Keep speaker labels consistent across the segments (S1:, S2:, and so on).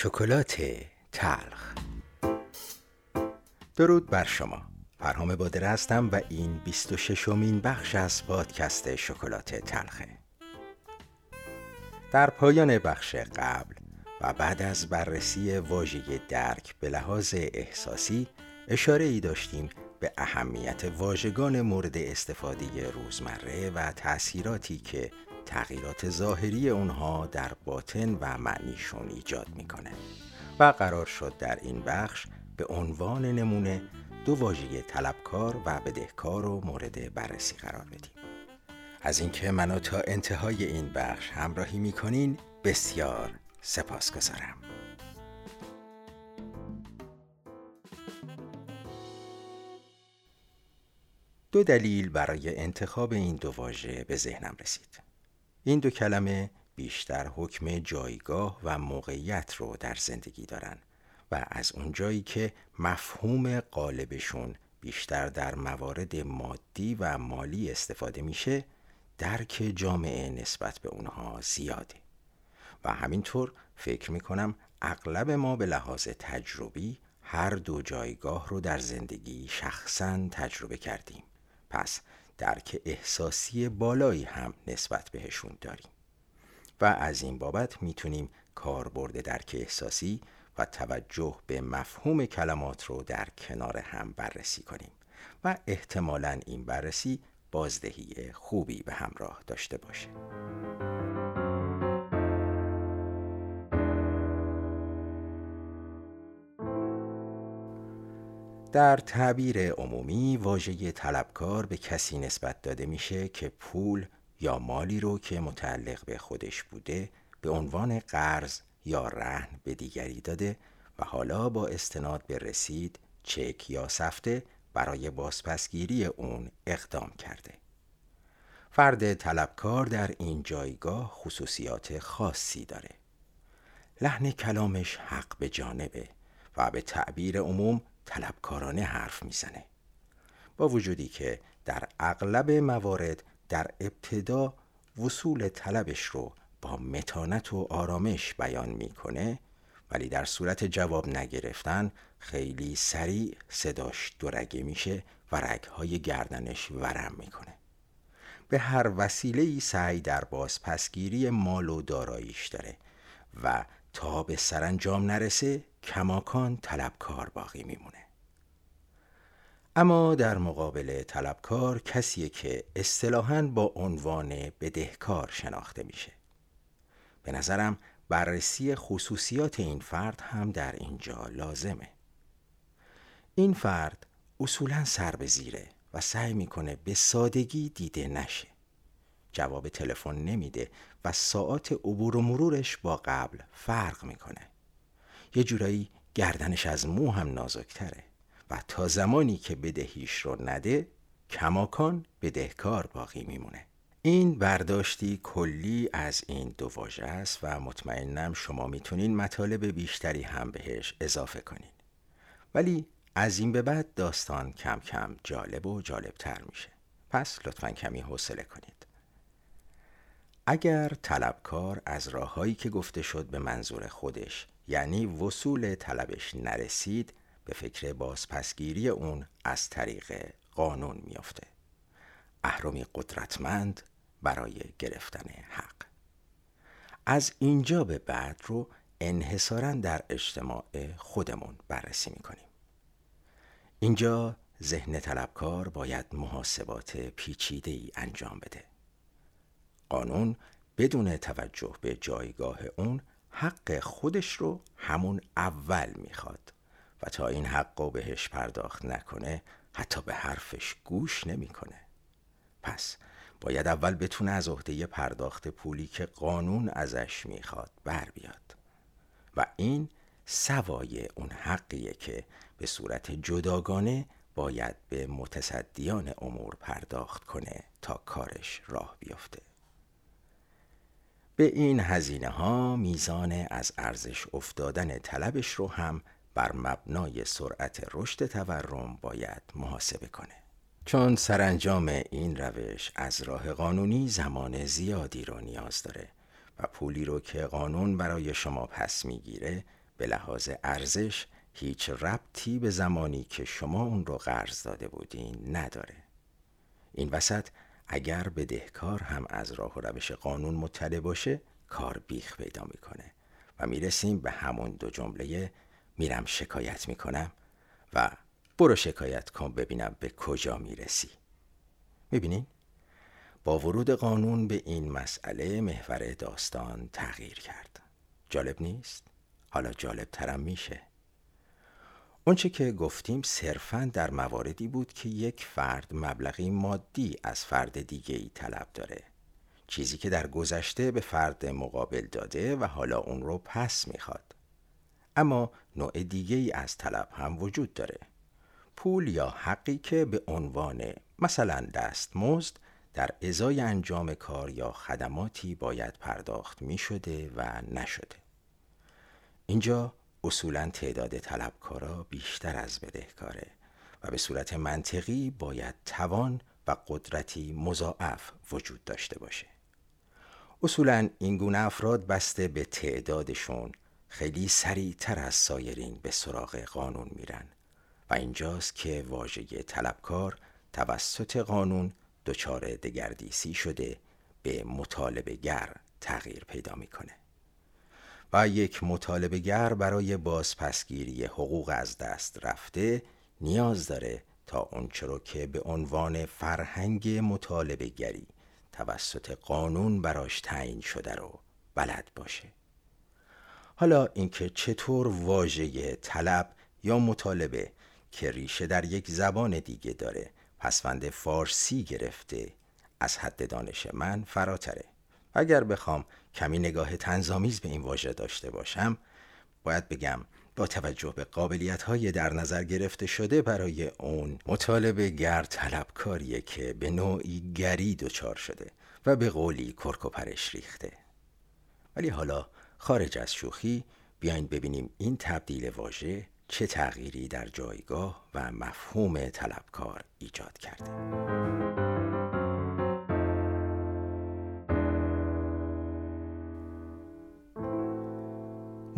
S1: شکلات تلخ. درود بر شما. فرهام بادر هستم و این 26 امین بخش از پادکست شکلات تلخه. در پایان بخش قبل و بعد از بررسی واژه درک به لحاظ احساسی اشاره ای داشتیم به اهمیت واژگان مورد استفاده روزمره و تأثیراتی که تغییرات ظاهری اونها در باطن و معنیشون ایجاد می‌کنه و قرار شد در این بخش به عنوان نمونه دو واژه طلبکار و بدهکار رو مورد بررسی قرار بدیم. از اینکه منو تا انتهای این بخش همراهی می‌کنین بسیار سپاس گذارم دو دلیل برای انتخاب این دو واژه به ذهنم رسید. این دو کلمه بیشتر حکم جایگاه و موقعیت رو در زندگی دارن و از اونجایی که مفهوم قالبشون بیشتر در موارد مادی و مالی استفاده میشه درک جامعه نسبت به اونها زیاده. و همینطور فکر می‌کنم اغلب ما به لحاظ تجربی هر دو جایگاه رو در زندگی شخصا تجربه کردیم. پس درک احساسی بالایی هم نسبت بهشون داریم. و از این بابت می‌تونیم کاربرد درک احساسی و توجه به مفهوم کلمات رو در کنار هم بررسی کنیم و احتمالا این بررسی بازدهی خوبی به همراه داشته باشه. در تعبیر عمومی واژه طلبکار به کسی نسبت داده میشه که پول یا مالی رو که متعلق به خودش بوده به عنوان قرض یا رهن به دیگری داده و حالا با استناد به رسید چک یا سفته برای بازپسگیری اون اقدام کرده. فرد طلبکار در این جایگاه خصوصیات خاصی داره. لحن کلامش حق به جانبه و به تعبیر عموم طلبکارانه حرف می‌زنه. با وجودی که در اغلب موارد در ابتدا وصول طلبش رو با متانت و آرامش بیان می‌کنه ولی در صورت جواب نگرفتن خیلی سریع صداش دورگه میشه و رگهای گردنش ورم می‌کنه. به هر وسیله ای سعی در بازپسگیری مال و داراییش داره و تا به سرانجام نرسه کماکان طلبکار باقی میمونه. اما در مقابل طلبکار کسیه که اصطلاحاً با عنوان بدهکار شناخته میشه. به نظرم بررسی خصوصیات این فرد هم در اینجا لازمه. این فرد اصولا سر به زیره و سعی می‌کنه به سادگی دیده نشه. جواب تلفن نمیده و ساعت عبور و مرورش با قبل فرق می‌کنه. یه جورایی گردنش از مو هم نازکتره و تا زمانی که بدهیش رو نده کماکان بدهکار باقی میمونه. این برداشتی کلی از این دو واژه است و مطمئنم شما می‌تونین مطالب بیشتری هم بهش اضافه کنین. ولی از این به بعد داستان کم کم جالب و جالبتر میشه. پس لطفا کمی حوصله کنید اگر طلبکار از راههایی که گفته شد به منظور خودش یعنی وصول طلبش نرسید به فکر بازپسگیری اون از طریق قانون میافته. اهرمی قدرتمند برای گرفتن حق. از اینجا به بعد رو انحصارا در اجتماع خودمون بررسی می‌کنیم. اینجا ذهن طلبکار باید محاسبات پیچیده ای انجام بده. قانون بدون توجه به جایگاه اون حق خودش رو همون اول می‌خواد و تا این حق رو بهش پرداخت نکنه حتی به حرفش گوش نمی‌کنه. پس باید اول بتونه از عهده پرداخت پولی که قانون ازش می‌خواد بر بیاد و این سوای اون حقیه که به صورت جداگانه باید به متصدیان امور پرداخت کنه تا کارش راه بیفته به این هزینه ها میزان از ارزش افتادن طلبش رو هم بر مبنای سرعت رشد تورم باید محاسبه کنه. چون سرانجام این روش از راه قانونی زمان زیادی رو نیاز داره و پولی رو که قانون برای شما پس می‌گیره به لحاظ ارزش هیچ ربطی به زمانی که شما اون رو قرض داده بودین نداره. این وسط اگر بدهکار هم از راه و روش قانون مطلع باشه کار بیخ پیدا می‌کنه و می‌رسیم به همون دو جمله میرم شکایت می‌کنم و برو شکایت کن ببینم به کجا می‌رسی می‌بینین؟ با ورود قانون به این مسئله محور داستان تغییر کرد جالب نیست؟ حالا جالب ترم میشه اونچه که گفتیم صرفا در مواردی بود که یک فرد مبلغی مادی از فرد دیگه ای طلب داره. چیزی که در گذشته به فرد مقابل داده و حالا اون رو پس می‌خواد. اما نوع دیگه ای از طلب هم وجود داره. پول یا حقی که به عنوان مثلا دستمزد در ازای انجام کار یا خدماتی باید پرداخت می شده و نشده. اینجا اصولا تعداد طلبکارا بیشتر از بدهکاره و به صورت منطقی باید توان و قدرتی مضاعف وجود داشته باشه. اصولا این گونه افراد بسته به تعدادشون خیلی سریعتر از سایرین به سراغ قانون میرن و اینجاست که واژه طلبکار توسط قانون دچار دگردیسی شده به مطالبه گر تغییر پیدا می‌کنه. و یک مطالبه گر برای بازپسگیری حقوق از دست رفته نیاز داره تا اونچه رو که به عنوان فرهنگ مطالبه گری توسط قانون براش تعیین شده رو بلد باشه. حالا اینکه چطور واژه طلب یا مطالبه که ریشه در یک زبان دیگه داره پسوند فارسی گرفته از حد دانش من فراتره. اگر بخوام کمی نگاه تنظامیز به این واژه داشته باشم باید بگم با توجه به قابلیت های در نظر گرفته شده برای اون مطالبه گر طلبکاریه که به نوعی گری دچار شده و به قولی کرک و پرش ریخته. ولی حالا خارج از شوخی بیاین ببینیم این تبدیل واژه چه تغییری در جایگاه و مفهوم طلبکار ایجاد کرده.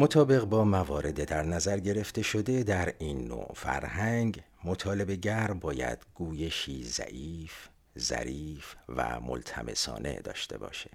S1: مطابق با موارد در نظر گرفته شده در این نوع فرهنگ مطالبه گر باید گویشی ضعیف، ظریف و ملتمسانه داشته باشه.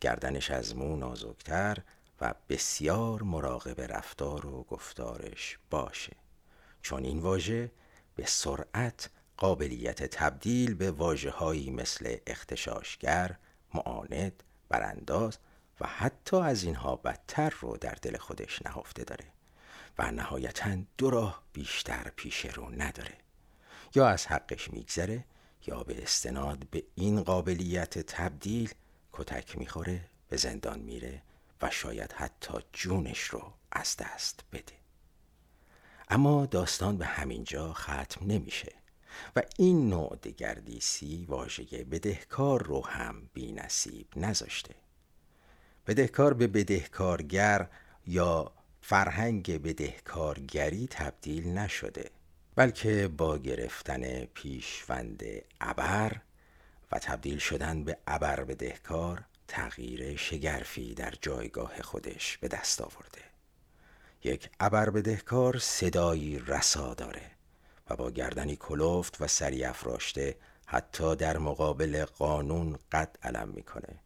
S1: گردنش از مو نازکتر و بسیار مراقب رفتار و گفتارش باشه. چون این واژه به سرعت قابلیت تبدیل به واجه هایی مثل اختشاشگر، معاند، برانداز و حتی از اینها بدتر رو در دل خودش نهفته داره و نهایتا دو راه بیشتر پیش رو نداره. یا از حقش میگذره یا به استناد به این قابلیت تبدیل کتک می‌خوره به زندان میره و شاید حتی جونش رو از دست بده. اما داستان به همین جا ختم نمیشه و این نوع دگردیسی واژه بدهکار رو هم بی نصیب نذاشته. بدهکار به بدهکارگر یا فرهنگ بدهکارگری تبدیل نشده بلکه با گرفتن پیشوند ابر و تبدیل شدن به ابر بدهکار تغییر شگرفی در جایگاه خودش به دست آورده. یک ابر بدهکار صدایی رسا داره و با گردنی کلفت و سری افراشته حتی در مقابل قانون قد علم می‌کنه.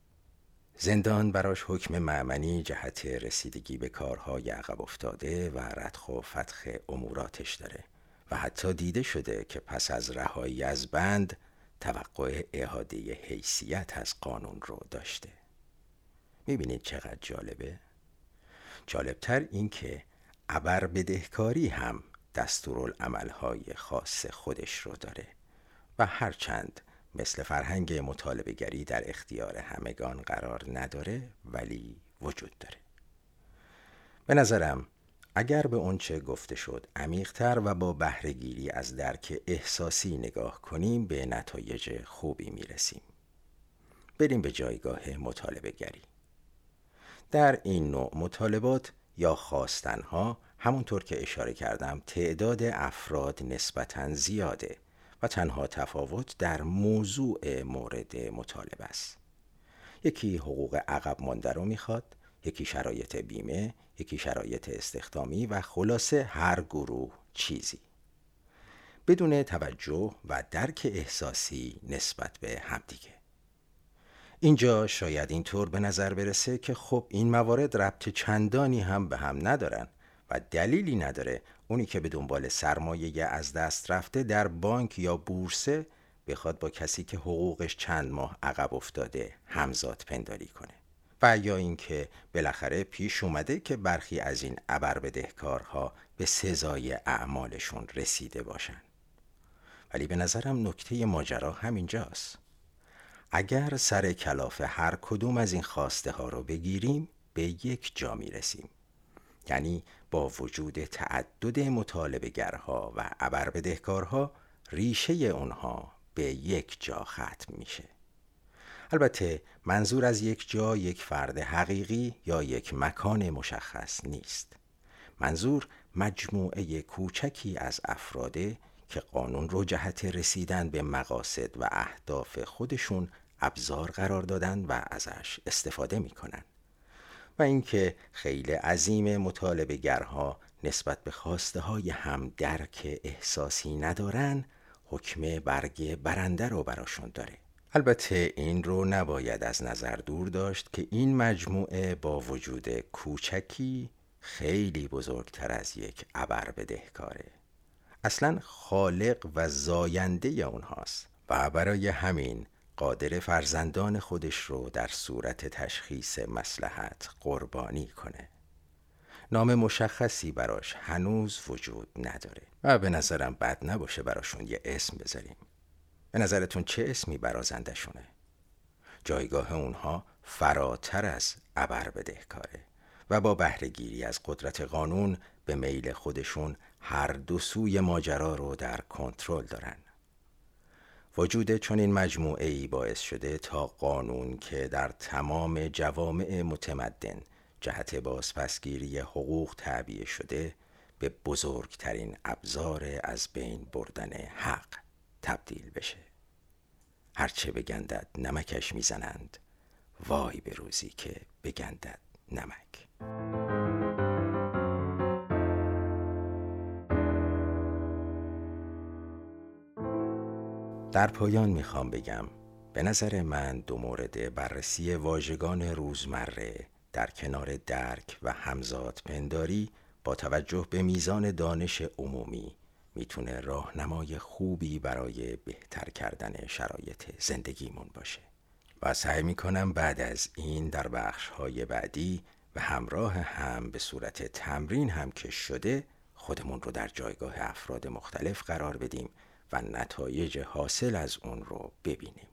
S1: زندان براش حکم معمنی جهت رسیدگی به کارهای عقب افتاده و ردخ و فتخ اموراتش داره. و حتی دیده شده که پس از رهایی از بند توقع اعاده حیثیت از قانون رو داشته. می‌بینید چقدر جالبه؟ جالبتر این که ابر بدهکاری هم دستورالعملهای خاص خودش رو داره. و هرچند مثل فرهنگ مطالبه گری در اختیار همگان قرار نداره ولی وجود داره. به نظرم اگر به اونچه گفته شد عمیقتر و با بهرهگیری از درک احساسی نگاه کنیم به نتایج خوبی می‌رسیم. بریم به جایگاه مطالبه گری. در این نوع مطالبات یا خواستنها همونطور که اشاره کردم تعداد افراد نسبتا زیاده. و تنها تفاوت در موضوع مورد مطالبه است. یکی حقوق عقب مانده رو می‌خواد یکی شرایط بیمه یکی شرایط استخدامی و خلاصه هر گروه چیزی. بدون توجه و درک احساسی نسبت به همدیگه اینجا شاید اینطور به نظر برسه که خب این موارد ربط چندانی هم به هم ندارن. و دلیلی نداره. اونی که به دنبال سرمایه از دست رفته در بانک یا بورسه بخواد با کسی که حقوقش چند ماه عقب افتاده همزاد پنداری کنه. و یا اینکه بالاخره پیش اومده که برخی از این ابر بدهکارها به سزای اعمالشون رسیده باشن. ولی به نظرم نکته ماجرا همینجاست. اگر سر کلاف هر کدوم از این خواسته ها رو بگیریم به یک جا می رسیم یعنی با وجود تعدد مطالبه گرها و ابر بدهکارها ریشه اونها به یک جا ختم میشه. البته منظور از یک جا یک فرد حقیقی یا یک مکان مشخص نیست. منظور مجموعه کوچکی از افراده که قانون رو جهت رسیدن به مقاصد و اهداف خودشون ابزار قرار دادن و ازش استفاده می‌کنن. و اینکه خیلی عظیم مطالبه گرها نسبت به خواسته های هم درک احساسی ندارن حکم برگ برنده رو براشون داره. البته این رو نباید از نظر دور داشت که این مجموعه با وجود کوچکی خیلی بزرگتر از یک ابر بدهکاره اصلا خالق و زاینده اونهاست و برای همین قادر فرزندان خودش رو در صورت تشخیص مسلحت قربانی کنه. نام مشخصی براش هنوز وجود نداره و به نظرم بد نباشه براشون یه اسم بذاریم. به نظرتون چه اسمی برازندشونه؟ جایگاه اونها فراتر از ابر بدهکاره و با بهرهگیری از قدرت قانون به میل خودشون هر دو سوی ماجرا رو در کنترل دارن. وجود چنین مجموعه ای باعث شده تا قانون که در تمام جوامع متمدن جهت بازپسگیری حقوق تعبیه شده به بزرگترین ابزار از بین بردن حق تبدیل بشه. هرچه بگندد نمکش می‌زنند وای به روزی که بگندد نمک. در پایان می‌خوام بگم به نظر من دو مورد بررسی واژگان روزمره در کنار درک و همزاد پنداری با توجه به میزان دانش عمومی می‌تونه راهنمای خوبی برای بهتر کردن شرایط زندگیمون باشه. و سعی می‌کنم بعد از این در بخش های بعدی و همراه هم به صورت تمرین هم که شده خودمون رو در جایگاه افراد مختلف قرار بدیم. و نتایج حاصل از اون رو ببینیم.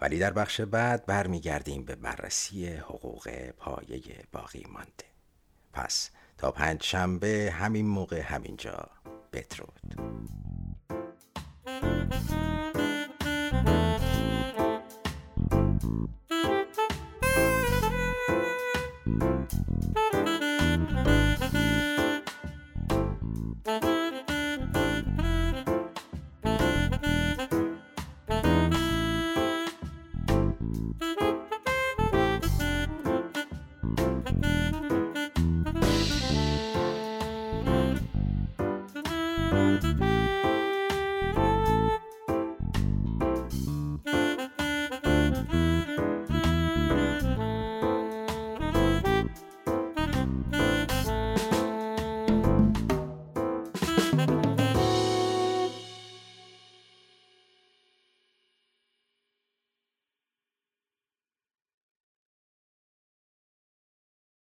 S1: ولی در بخش بعد برمیگردیم به بررسی حقوق پایه باقی مانده. پس تا پنج شنبه همین موقع همینجا. بدرود.